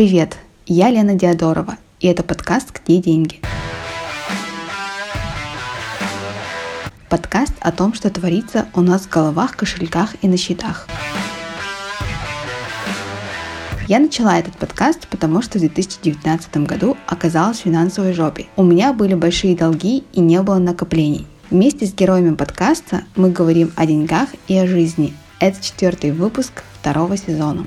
Привет, я Лена Диадорова, и это подкаст «Где деньги?». Подкаст о том, что творится у нас в головах, кошельках и на счетах. Я начала этот подкаст, потому что в 2019 году оказалась в финансовой жопе. У меня были большие долги и не было накоплений. Вместе с героями подкаста мы говорим о деньгах и о жизни. Это четвертый выпуск второго сезона.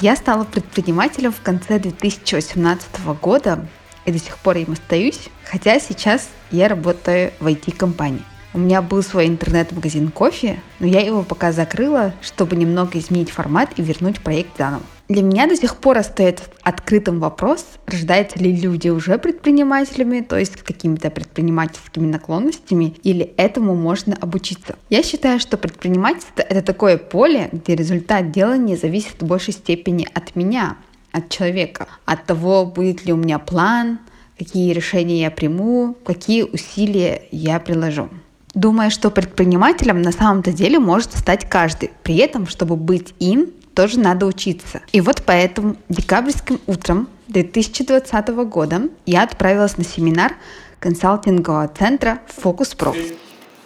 Я стала предпринимателем в конце 2018 года и до сих пор им остаюсь, хотя сейчас я работаю в IT-компании. У меня был свой интернет-магазин кофе, но я его пока закрыла, чтобы немного изменить формат и вернуть проект заново. Для меня до сих пор остается открытым вопрос, рождаются ли люди уже предпринимателями, то есть какими-то предпринимательскими наклонностями, или этому можно обучиться. Я считаю, что предпринимательство — это такое поле, где результат делания зависит в большей степени от меня, от человека, от того, будет ли у меня план, какие решения я приму, какие усилия я приложу. Думая, что предпринимателем на самом-то деле может стать каждый. При этом, чтобы быть им, тоже надо учиться. И вот поэтому декабрьским утром 2020 года я отправилась на семинар консалтингового центра.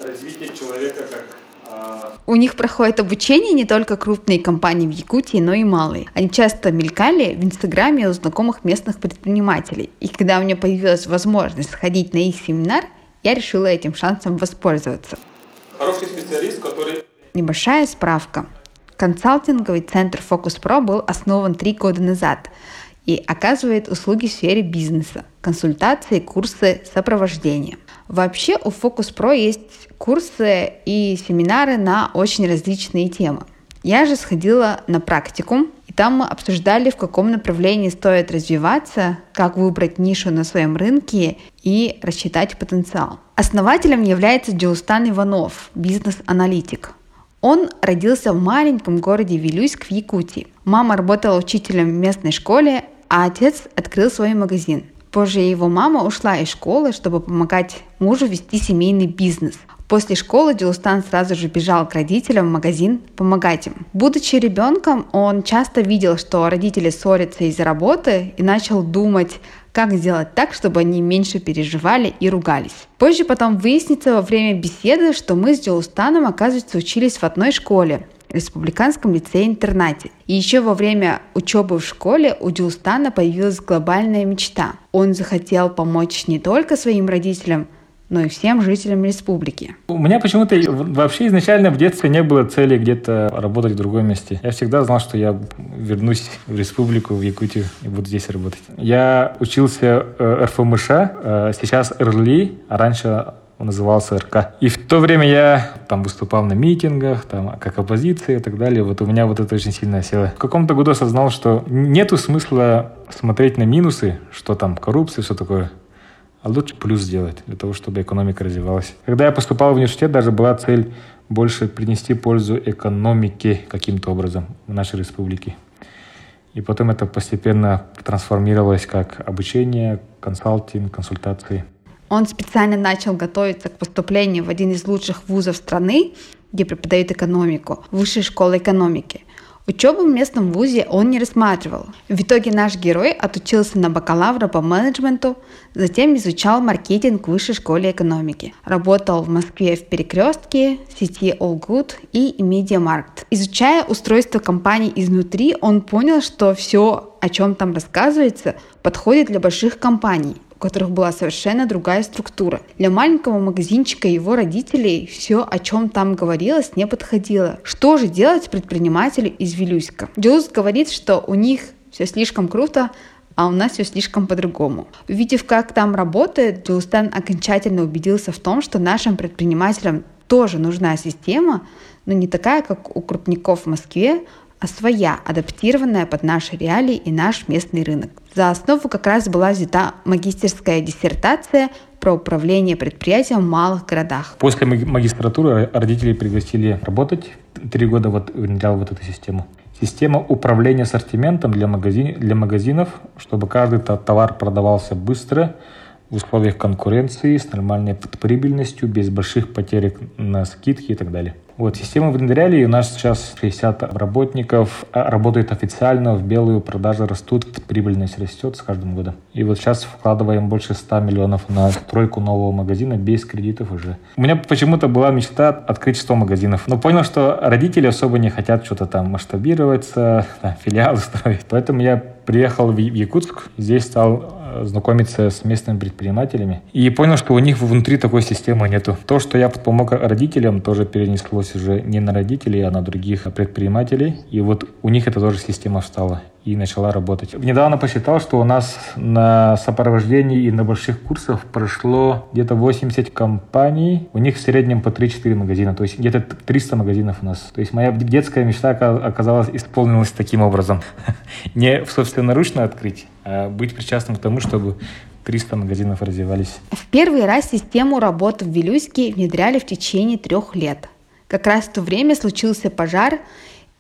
Развитие человека как а, у них проходит обучение не только крупные компании в Якутии, но и малые. Они часто мелькали в Инстаграме у знакомых местных предпринимателей. И когда у меня появилась возможность сходить на их семинар, я решила этим шансом воспользоваться. Хороший специалист, который... Небольшая справка. Консалтинговый центр Focus Pro был основан три года назад и оказывает услуги в сфере бизнеса, консультации, курсы, сопровождения. Вообще у Focus Pro есть курсы и семинары на очень различные темы. Я же сходила на практикум, там мы обсуждали, в каком направлении стоит развиваться, как выбрать нишу на своем рынке и рассчитать потенциал. Основателем является Джоустан Иванов, бизнес-аналитик. Он родился в маленьком городе Вилюйск в Якутии. Мама работала учителем в местной школе, а отец открыл свой магазин. Позже его мама ушла из школы, чтобы помогать мужу вести семейный бизнес. После школы Дилустан сразу же бежал к родителям в магазин помогать им. Будучи ребенком, он часто видел, что родители ссорятся из-за работы и начал думать, как сделать так, чтобы они меньше переживали и ругались. Позже потом выяснится во время беседы, что мы с Дилустаном, оказывается, учились в одной школе, республиканском лицее-интернате. И еще во время учебы в школе у Дилустана появилась глобальная мечта. Он захотел помочь не только своим родителям, но и всем жителям республики. У меня почему-то вообще изначально в детстве не было цели где-то работать в другом месте. Я всегда знал, что я вернусь в республику, в Якутию и буду здесь работать. Я учился э, РФМШ, э, сейчас РЛИ, а раньше он назывался РК. И в то время я там выступал на митингах, там, как оппозиция и так далее. Вот у меня вот это очень сильно село. В каком-то году осознал, что нету смысла смотреть на минусы, что там коррупция, что такое а лучше плюс сделать для того, чтобы экономика развивалась. Когда я поступал в университет, даже была цель больше принести пользу экономике каким-то образом в нашей республике. И потом это постепенно трансформировалось как обучение, консалтинг, консультации. Он специально начал готовиться к поступлению в один из лучших вузов страны, где преподают экономику, высшей школы экономики. Учебу в местном вузе он не рассматривал. В итоге наш герой отучился на бакалавра по менеджменту, затем изучал маркетинг в высшей школе экономики. Работал в Москве в Перекрестке, сети All Good и Медиамаркт. Изучая устройство компаний изнутри, он понял, что все, о чем там рассказывается, подходит для больших компаний у которых была совершенно другая структура. Для маленького магазинчика его родителей все, о чем там говорилось, не подходило. Что же делать предпринимателю из Вилюйска? Джилс говорит, что у них все слишком круто, а у нас все слишком по-другому. Увидев, как там работает, Джилстан окончательно убедился в том, что нашим предпринимателям тоже нужна система, но не такая, как у крупников в Москве, а своя, адаптированная под наши реалии и наш местный рынок. За основу как раз была взята магистерская диссертация про управление предприятием в малых городах. После магистратуры родители пригласили работать. Три года вот внедрял вот эту систему. Система управления ассортиментом для, магазин, для магазинов, чтобы каждый товар продавался быстро, в условиях конкуренции, с нормальной прибыльностью, без больших потерь на скидки и так далее. Вот, систему внедряли, и у нас сейчас 60 работников а, работают официально в белую, продажи растут, прибыльность растет с каждым годом. И вот сейчас вкладываем больше 100 миллионов на стройку нового магазина без кредитов уже. У меня почему-то была мечта открыть 100 магазинов, но понял, что родители особо не хотят что-то там масштабироваться, там, филиалы строить. Поэтому я приехал в Якутск, здесь стал знакомиться с местными предпринимателями и понял, что у них внутри такой системы нету. То, что я помог родителям, тоже перенеслось уже не на родителей, а на других предпринимателей. И вот у них это тоже система встала и начала работать. Недавно посчитал, что у нас на сопровождении и на больших курсах прошло где-то 80 компаний. У них в среднем по 3-4 магазина, то есть где-то 300 магазинов у нас. То есть моя детская мечта оказалась исполнилась таким образом. Не собственноручно открыть, а быть причастным к тому, чтобы 300 магазинов развивались. В первый раз систему работы в Вилюйске внедряли в течение трех лет. Как раз в то время случился пожар,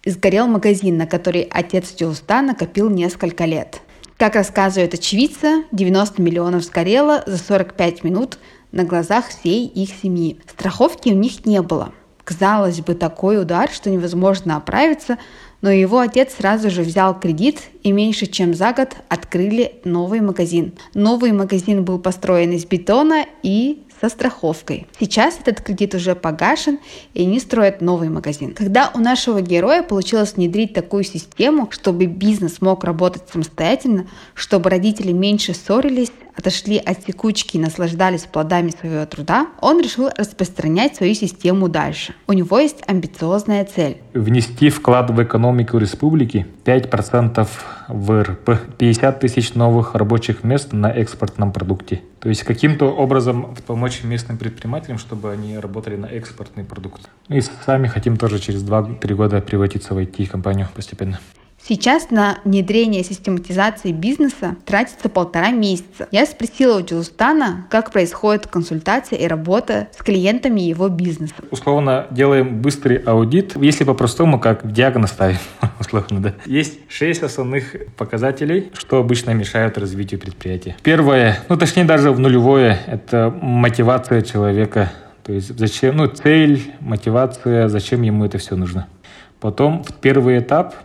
и сгорел магазин, на который отец Дюлста накопил несколько лет. Как рассказывает очевидца, 90 миллионов сгорело за 45 минут на глазах всей их семьи. Страховки у них не было. Казалось бы, такой удар, что невозможно оправиться, но его отец сразу же взял кредит и меньше чем за год открыли новый магазин. Новый магазин был построен из бетона и со страховкой. Сейчас этот кредит уже погашен, и они строят новый магазин. Когда у нашего героя получилось внедрить такую систему, чтобы бизнес мог работать самостоятельно, чтобы родители меньше ссорились, отошли от текучки и наслаждались плодами своего труда, он решил распространять свою систему дальше. У него есть амбициозная цель. Внести вклад в экономику республики 5% в РП, 50 тысяч новых рабочих мест на экспортном продукте. То есть каким-то образом помочь местным предпринимателям, чтобы они работали на экспортный продукт. И сами хотим тоже через 2-3 года превратиться в IT-компанию постепенно. Сейчас на внедрение систематизации бизнеса тратится полтора месяца. Я спросила у Джилстана, как происходит консультация и работа с клиентами его бизнеса. Условно делаем быстрый аудит, если по-простому, как диагноз ставим, условно, да. Есть шесть основных показателей, что обычно мешают развитию предприятия. Первое, ну точнее даже в нулевое, это мотивация человека. То есть зачем, ну цель, мотивация, зачем ему это все нужно. Потом первый этап –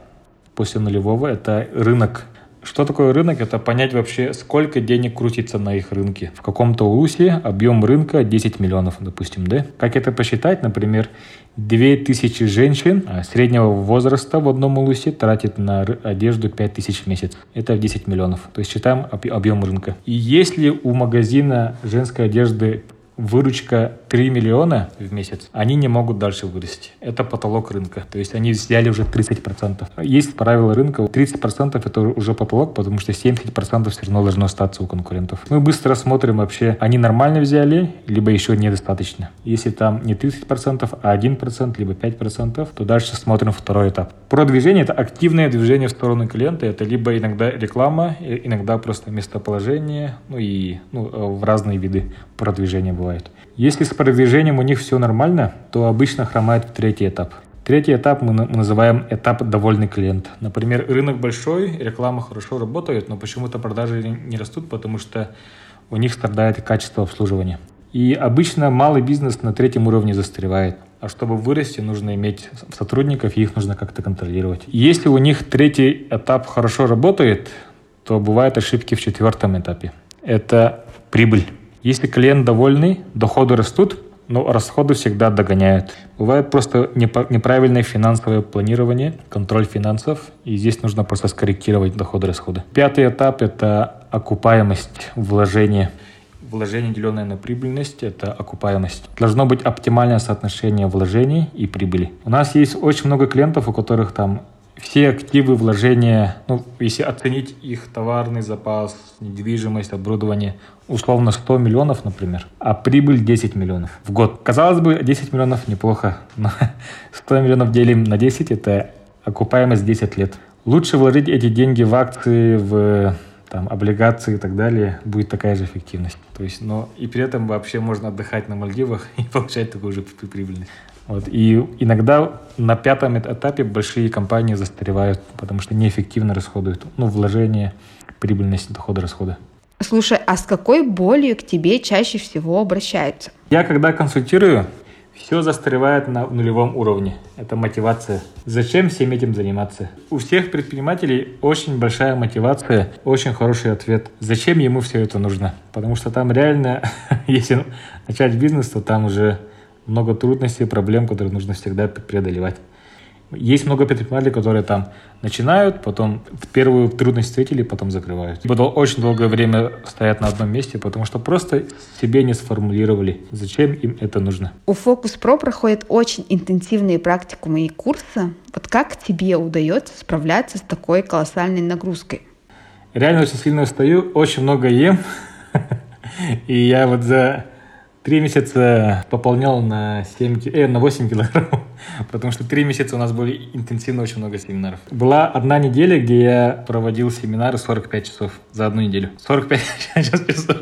после нулевого, это рынок. Что такое рынок? Это понять вообще, сколько денег крутится на их рынке. В каком-то улусе объем рынка 10 миллионов, допустим, да? Как это посчитать? Например, 2000 женщин а, среднего возраста в одном улусе тратит на одежду 5000 в месяц. Это 10 миллионов. То есть считаем объем рынка. И если у магазина женской одежды выручка 3 миллиона в месяц, они не могут дальше вырасти. Это потолок рынка. То есть они взяли уже 30%. Есть правило рынка, 30% это уже потолок, потому что 70% все равно должно остаться у конкурентов. Мы быстро смотрим вообще, они нормально взяли, либо еще недостаточно. Если там не 30%, а 1%, либо 5%, то дальше смотрим второй этап. Продвижение — это активное движение в сторону клиента. Это либо иногда реклама, иногда просто местоположение, ну и ну, в разные виды продвижения бывает. Если с продвижением у них все нормально, то обычно хромает третий этап. Третий этап мы называем этап «довольный клиент». Например, рынок большой, реклама хорошо работает, но почему-то продажи не растут, потому что у них страдает качество обслуживания. И обычно малый бизнес на третьем уровне застревает. А чтобы вырасти, нужно иметь сотрудников, и их нужно как-то контролировать. Если у них третий этап хорошо работает, то бывают ошибки в четвертом этапе. Это прибыль. Если клиент довольный, доходы растут, но расходы всегда догоняют. Бывает просто неправильное финансовое планирование, контроль финансов, и здесь нужно просто скорректировать доходы-расходы. Пятый этап – это окупаемость вложения. Вложение, деленное на прибыльность, это окупаемость. Должно быть оптимальное соотношение вложений и прибыли. У нас есть очень много клиентов, у которых там все активы, вложения, ну, если оценить их товарный запас, недвижимость, оборудование, условно 100 миллионов, например, а прибыль 10 миллионов в год. Казалось бы, 10 миллионов неплохо, но 100 миллионов делим на 10, это окупаемость 10 лет. Лучше вложить эти деньги в акции, в там, облигации и так далее, будет такая же эффективность. То есть, но и при этом вообще можно отдыхать на Мальдивах и получать такую же прибыльность. Вот. И иногда на пятом этапе большие компании застаревают, потому что неэффективно расходуют ну, вложения, прибыльность, доходы, расходы. Слушай, а с какой болью к тебе чаще всего обращаются? Я когда консультирую, все застревает на нулевом уровне. Это мотивация. Зачем всем этим заниматься? У всех предпринимателей очень большая мотивация, очень хороший ответ. Зачем ему все это нужно? Потому что там реально, если начать бизнес, то там уже много трудностей, проблем, которые нужно всегда преодолевать. Есть много предпринимателей, которые там начинают, потом в первую трудность встретили, потом закрывают. Потом очень долгое время стоят на одном месте, потому что просто себе не сформулировали, зачем им это нужно. У Focus Pro проходят очень интенсивные практикумы и курсы. Вот как тебе удается справляться с такой колоссальной нагрузкой? Реально очень сильно устаю, очень много ем. И я вот за Три месяца пополнял на, 7, э, на 8 килограмм, потому что три месяца у нас были интенсивно очень много семинаров. Была одна неделя, где я проводил семинары 45 часов за одну неделю. 45 часов.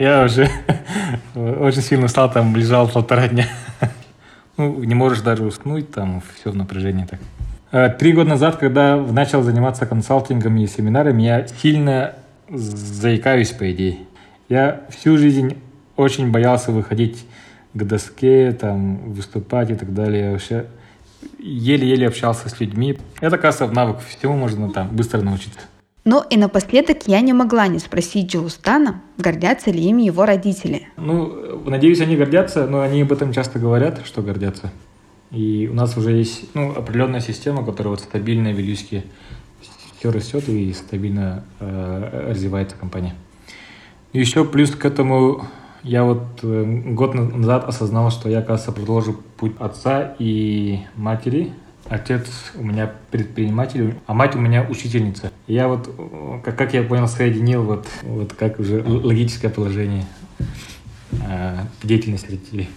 Я уже очень сильно устал, там лежал полтора дня. Ну, не можешь даже уснуть, там все в напряжении так. А три года назад, когда начал заниматься консалтингом и семинарами, я сильно заикаюсь, по идее. Я всю жизнь очень боялся выходить к доске, там, выступать и так далее. Вообще еле-еле общался с людьми. Это, кажется, навык. Всему можно там быстро научиться. Ну и напоследок я не могла не спросить Джилустана, гордятся ли ими его родители. Ну, надеюсь, они гордятся, но они об этом часто говорят, что гордятся. И у нас уже есть ну, определенная система, которая вот стабильно в Вилюйске все растет и стабильно э, развивается компания. Еще плюс к этому я вот э, год назад осознал, что я, кажется, продолжу путь отца и матери. Отец у меня предприниматель, а мать у меня учительница. я вот, э, как, как я понял, соединил вот, вот как уже логическое положение э, деятельности родителей.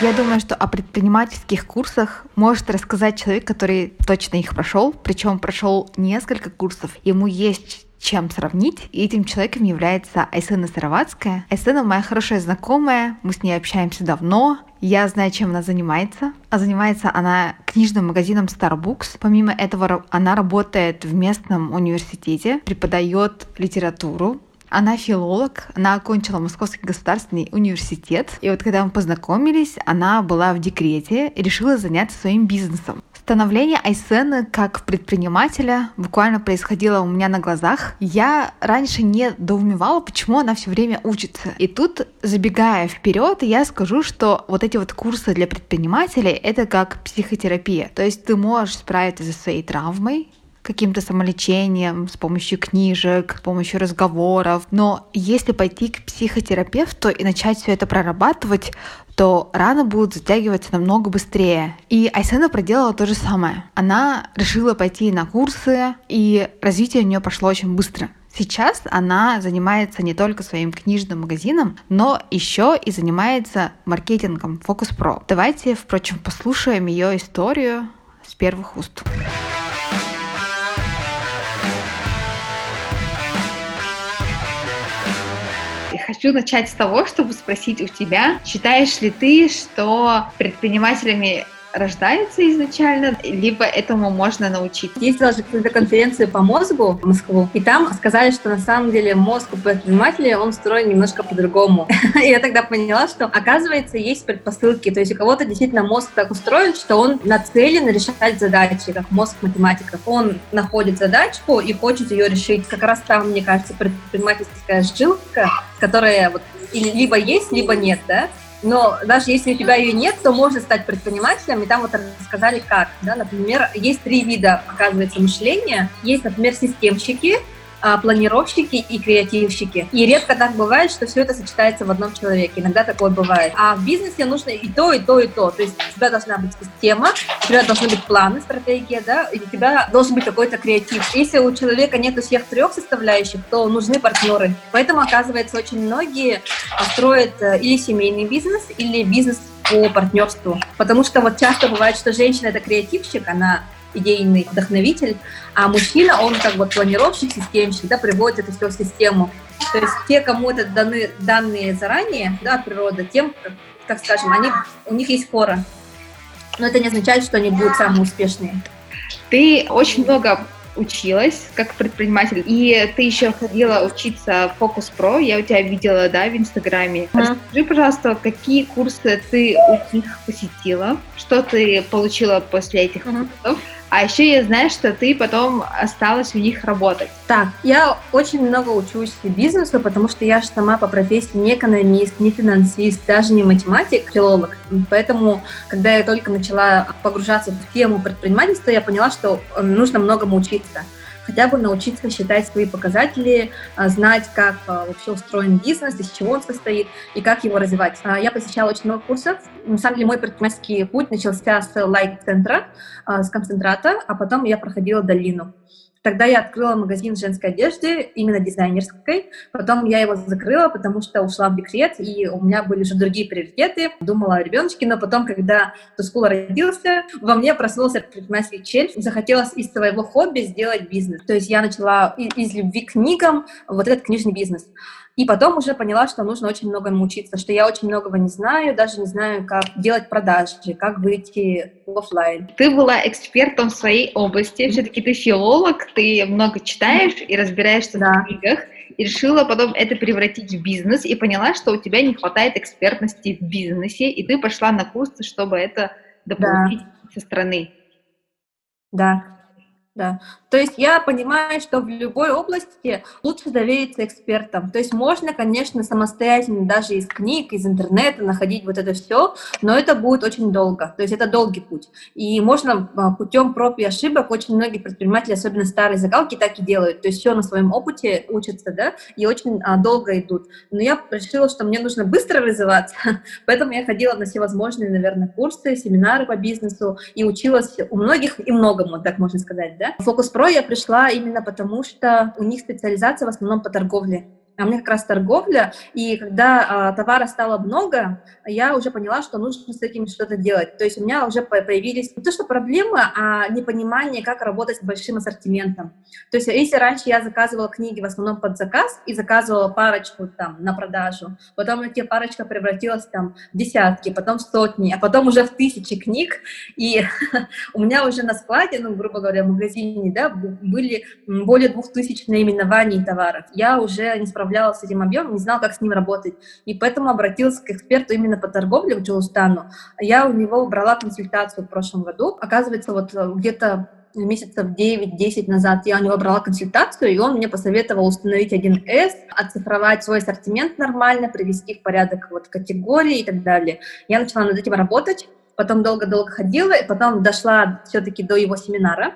Я думаю, что о предпринимательских курсах может рассказать человек, который точно их прошел, причем прошел несколько курсов. Ему есть чем сравнить. И этим человеком является Айсена Сыроватская. Айсена моя хорошая знакомая, мы с ней общаемся давно, я знаю, чем она занимается. А занимается она книжным магазином Starbucks. Помимо этого, она работает в местном университете, преподает литературу, она филолог, она окончила Московский государственный университет. И вот когда мы познакомились, она была в декрете и решила заняться своим бизнесом. Становление Айсены как предпринимателя буквально происходило у меня на глазах. Я раньше не доумевала, почему она все время учится. И тут, забегая вперед, я скажу, что вот эти вот курсы для предпринимателей — это как психотерапия. То есть ты можешь справиться со своей травмой, каким-то самолечением, с помощью книжек, с помощью разговоров. Но если пойти к психотерапевту и начать все это прорабатывать, то раны будут затягиваться намного быстрее. И Айсена проделала то же самое. Она решила пойти на курсы, и развитие у нее пошло очень быстро. Сейчас она занимается не только своим книжным магазином, но еще и занимается маркетингом Focus Pro. Давайте, впрочем, послушаем ее историю с первых уст. Хочу начать с того, чтобы спросить у тебя, считаешь ли ты, что предпринимателями рождается изначально, либо этому можно научить. Ездила же на конференцию по мозгу в Москву, и там сказали, что на самом деле мозг у предпринимателя, он устроен немножко по-другому. Я тогда поняла, что оказывается есть предпосылки, то есть у кого-то действительно мозг так устроен, что он нацелен решать задачи, как мозг математиков. Он находит задачку и хочет ее решить. Как раз там, мне кажется, предпринимательская жилка, которая вот либо есть, либо нет, да, но даже если у тебя ее нет, то можно стать предпринимателем, и там вот рассказали как. Да? Например, есть три вида, оказывается, мышления. Есть, например, системщики, планировщики и креативщики. И редко так бывает, что все это сочетается в одном человеке. Иногда такое бывает. А в бизнесе нужно и то, и то, и то. То есть у тебя должна быть система, у тебя должны быть планы, стратегия, да, и у тебя должен быть какой-то креатив. Если у человека нет всех трех составляющих, то нужны партнеры. Поэтому, оказывается, очень многие строят э, или семейный бизнес, или бизнес по партнерству. Потому что вот часто бывает, что женщина это креативщик, она идейный вдохновитель, а мужчина, он как вот планировщик, системщик, да, приводит это все в систему. То есть те, кому это даны данные заранее, да, от природы, тем, как скажем, они, у них есть фора. Но это не означает, что они будут самые успешные. Ты очень много училась как предприниматель, и ты еще ходила учиться Focus Pro, я у тебя видела, да, в Инстаграме. Mm-hmm. Расскажи, пожалуйста, какие курсы ты у них посетила, что ты получила после этих mm-hmm. курсов, а еще я знаю, что ты потом осталась у них работать. Так, я очень много учусь бизнесу, потому что я же сама по профессии не экономист, не финансист, даже не математик, филолог. Поэтому, когда я только начала погружаться в тему предпринимательства, я поняла, что нужно многому учиться хотя бы научиться считать свои показатели, а, знать, как а, вообще устроен бизнес, из чего он состоит и как его развивать. А, я посещала очень много курсов. На самом деле мой предпринимательский путь начался с лайк-центра, с концентрата, а потом я проходила долину. Тогда я открыла магазин женской одежды, именно дизайнерской. Потом я его закрыла, потому что ушла в декрет, и у меня были уже другие приоритеты. Думала о ребеночке, но потом, когда Тускула родился, во мне проснулся предпринимательский чель. Захотелось из своего хобби сделать бизнес. То есть я начала из любви к книгам вот этот книжный бизнес. И потом уже поняла, что нужно очень многому учиться, что я очень многого не знаю, даже не знаю, как делать продажи, как выйти в офлайн. Ты была экспертом в своей области, mm-hmm. все-таки ты филолог, ты много читаешь mm-hmm. и разбираешься да. в книгах, и решила потом это превратить в бизнес, и поняла, что у тебя не хватает экспертности в бизнесе, и ты пошла на курсы, чтобы это дополнить да. со стороны. Да, да. То есть я понимаю, что в любой области лучше довериться экспертам. То есть можно, конечно, самостоятельно даже из книг, из интернета находить вот это все, но это будет очень долго. То есть это долгий путь. И можно а, путем проб и ошибок, очень многие предприниматели, особенно старые закалки, так и делают. То есть все на своем опыте учатся, да, и очень а, долго идут. Но я решила, что мне нужно быстро развиваться, поэтому я ходила на всевозможные, наверное, курсы, семинары по бизнесу и училась у многих и многому, так можно сказать, да. Фокус Pro я пришла именно потому, что у них специализация в основном по торговле а у меня как раз торговля, и когда а, товара стало много, я уже поняла, что нужно с этим что-то делать. То есть у меня уже появились не то, что проблемы, а непонимание, как работать с большим ассортиментом. То есть если раньше я заказывала книги в основном под заказ и заказывала парочку там на продажу, потом эти парочка превратилась там в десятки, потом в сотни, а потом уже в тысячи книг, и у меня уже на складе, ну, грубо говоря, в магазине, да, были более двух тысяч наименований товаров. Я уже не справлялась справлялась с этим объемом, не знала, как с ним работать. И поэтому обратилась к эксперту именно по торговле, к Джоустану. Я у него брала консультацию в прошлом году. Оказывается, вот э, где-то месяцев 9-10 назад я у него брала консультацию, и он мне посоветовал установить 1С, оцифровать свой ассортимент нормально, привести в порядок вот категории и так далее. Я начала над этим работать, потом долго-долго ходила, и потом дошла все-таки до его семинара,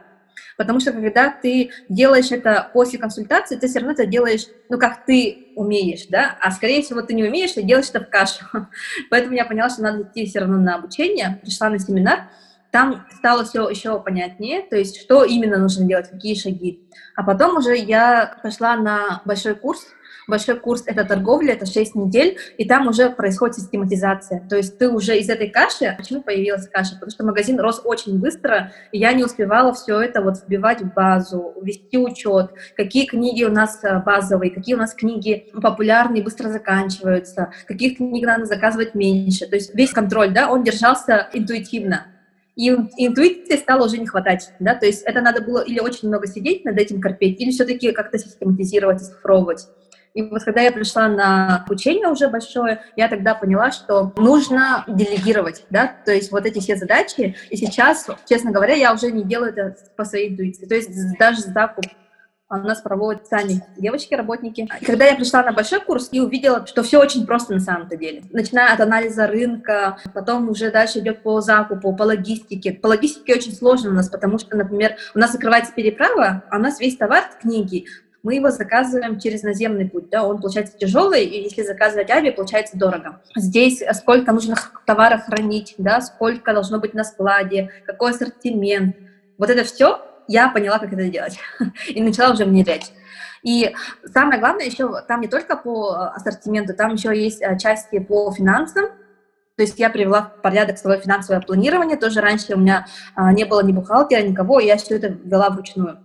Потому что когда ты делаешь это после консультации, ты все равно это делаешь, ну, как ты умеешь, да, а скорее всего ты не умеешь, ты делаешь это в кашу. Поэтому я поняла, что надо идти все равно на обучение, пришла на семинар, там стало все еще понятнее, то есть что именно нужно делать, какие шаги. А потом уже я пошла на большой курс, Большой курс — это торговля, это 6 недель, и там уже происходит систематизация. То есть ты уже из этой каши... Почему появилась каша? Потому что магазин рос очень быстро, и я не успевала все это вот вбивать в базу, вести учет, какие книги у нас э, базовые, какие у нас книги популярные, быстро заканчиваются, каких книг надо заказывать меньше. То есть весь контроль, да, он держался интуитивно. И интуиции стало уже не хватать, да, то есть это надо было или очень много сидеть над этим корпеть, или все-таки как-то систематизировать, оцифровывать. И вот когда я пришла на обучение уже большое, я тогда поняла, что нужно делегировать, да, то есть вот эти все задачи. И сейчас, честно говоря, я уже не делаю это по своей интуиции. То есть даже закуп у нас проводят сами девочки, работники. И когда я пришла на большой курс и увидела, что все очень просто на самом-то деле. Начиная от анализа рынка, потом уже дальше идет по закупу, по логистике. По логистике очень сложно у нас, потому что, например, у нас закрывается переправа, а у нас весь товар — книги мы его заказываем через наземный путь, да, он получается тяжелый, и если заказывать авиа, получается дорого. Здесь сколько нужно товара хранить, да, сколько должно быть на складе, какой ассортимент. Вот это все я поняла, как это делать, и начала уже внедрять. И самое главное еще, там не только по ассортименту, там еще есть э, части по финансам, то есть я привела в порядок свое финансовое планирование. Тоже раньше у меня а, не было ни бухгалтера, никого, я все это вела вручную.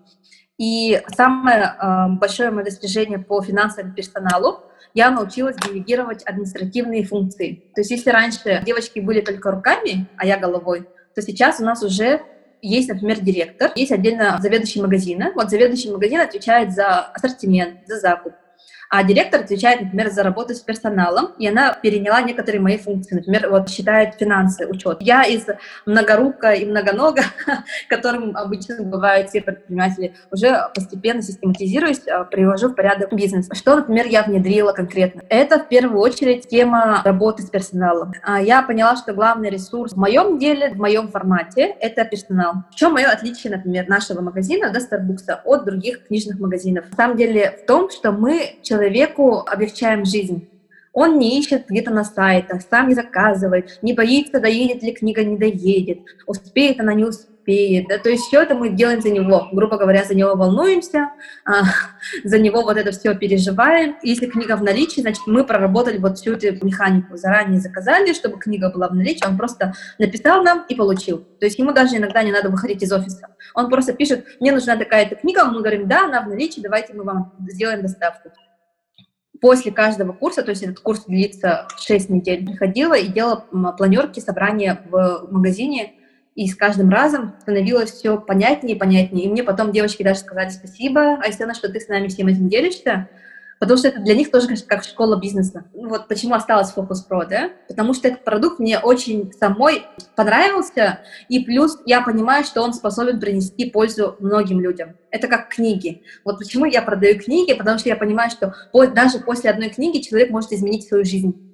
И самое э, большое мое достижение по финансовому персоналу я научилась делегировать административные функции. То есть если раньше девочки были только руками, а я головой, то сейчас у нас уже есть, например, директор, есть отдельно заведующий магазина. Вот заведующий магазина отвечает за ассортимент, за закуп а директор отвечает, например, за работу с персоналом, и она переняла некоторые мои функции, например, вот считает финансы, учет. Я из многорука и многонога, которым обычно бывают все предприниматели, уже постепенно систематизируюсь, а, привожу в порядок бизнес. Что, например, я внедрила конкретно? Это в первую очередь тема работы с персоналом. А, я поняла, что главный ресурс в моем деле, в моем формате — это персонал. В чем мое отличие, например, нашего магазина, да, Starbucks, от других книжных магазинов? На самом деле в том, что мы человек человеку облегчаем жизнь. Он не ищет где-то на сайтах, сам не заказывает, не боится, доедет ли книга, не доедет, успеет она, не успеет. Да? То есть все это мы делаем за него. Грубо говоря, за него волнуемся, а, за него вот это все переживаем. Если книга в наличии, значит, мы проработали вот всю эту механику. Заранее заказали, чтобы книга была в наличии. Он просто написал нам и получил. То есть ему даже иногда не надо выходить из офиса. Он просто пишет, мне нужна такая-то книга, мы говорим, да, она в наличии, давайте мы вам сделаем доставку после каждого курса, то есть этот курс длится 6 недель, приходила и делала планерки, собрания в магазине, и с каждым разом становилось все понятнее и понятнее. И мне потом девочки даже сказали спасибо, Айсена, что ты с нами всем этим делишься, потому что это для них тоже как школа бизнеса. Ну вот почему осталась Focus Pro, да? Потому что этот продукт мне очень самой понравился, и плюс я понимаю, что он способен принести пользу многим людям. Это как книги. Вот почему я продаю книги, потому что я понимаю, что даже после одной книги человек может изменить свою жизнь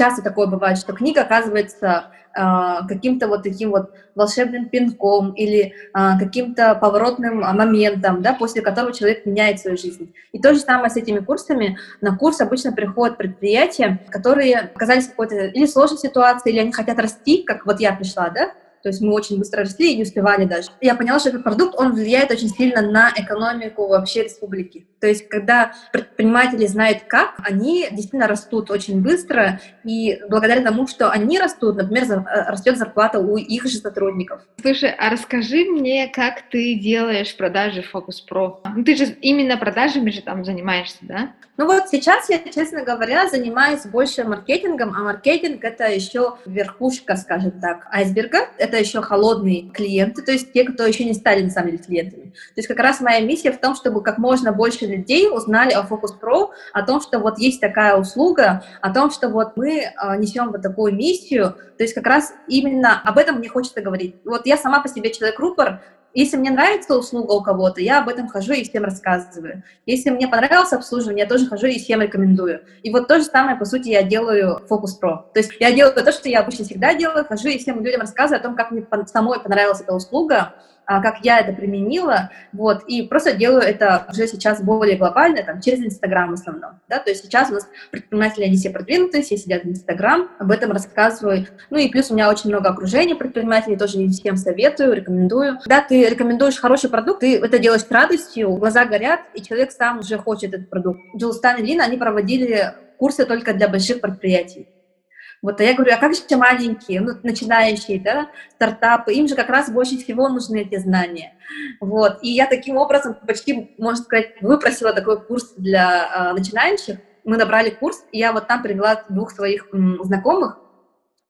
часто такое бывает, что книга оказывается э, каким-то вот таким вот волшебным пинком или э, каким-то поворотным моментом, да, после которого человек меняет свою жизнь. И то же самое с этими курсами. На курс обычно приходят предприятия, которые оказались в какой-то или сложной ситуации, или они хотят расти, как вот я пришла, да, то есть мы очень быстро росли и не успевали даже. Я поняла, что этот продукт, он влияет очень сильно на экономику вообще республики. То есть когда предприниматели знают как, они действительно растут очень быстро, и благодаря тому, что они растут, например, э, растет зарплата у их же сотрудников. Слушай, а расскажи мне, как ты делаешь продажи Focus Pro? Ну, ты же именно продажами же там занимаешься, да? Ну вот сейчас я, честно говоря, занимаюсь больше маркетингом, а маркетинг это еще верхушка, скажем так, айсберга это еще холодные клиенты, то есть те, кто еще не стали, на самом деле, клиентами. То есть как раз моя миссия в том, чтобы как можно больше людей узнали о Focus Pro, о том, что вот есть такая услуга, о том, что вот мы э, несем вот такую миссию, то есть как раз именно об этом мне хочется говорить. Вот я сама по себе человек-рупор, если мне нравится услуга у кого-то, я об этом хожу и всем рассказываю. Если мне понравилось обслуживание, я тоже хожу и всем рекомендую. И вот то же самое, по сути, я делаю Focus Pro. То есть я делаю то, что я обычно всегда делаю, хожу и всем людям рассказываю о том, как мне самой понравилась эта услуга, как я это применила, вот, и просто делаю это уже сейчас более глобально, там, через Инстаграм в основном, да, то есть сейчас у нас предприниматели, они все продвинутые, все сидят в Инстаграм, об этом рассказываю, ну и плюс у меня очень много окружения предпринимателей, тоже не всем советую, рекомендую. Когда ты рекомендуешь хороший продукт, ты это делаешь с радостью, глаза горят, и человек сам уже хочет этот продукт. Джилстан и Лина, они проводили курсы только для больших предприятий. Вот, а я говорю, а как же маленькие, ну, начинающие, да, стартапы, им же как раз больше всего нужны эти знания. Вот, и я таким образом почти, можно сказать, выпросила такой курс для э, начинающих. Мы набрали курс, и я вот там привела двух своих м, знакомых.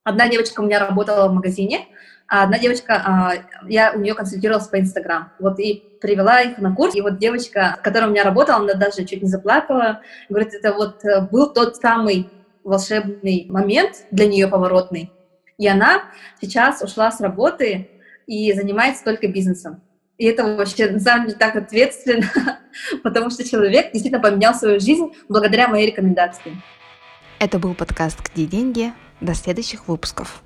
Одна девочка у меня работала в магазине, а одна девочка, э, я у нее консультировалась по Инстаграм. Вот, и привела их на курс, и вот девочка, которая у меня работала, она даже чуть не заплакала, говорит, это вот э, был тот самый волшебный момент для нее поворотный. И она сейчас ушла с работы и занимается только бизнесом. И это вообще на самом деле так ответственно, потому что человек действительно поменял свою жизнь благодаря моей рекомендации. Это был подкаст «Где деньги?». До следующих выпусков.